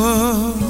world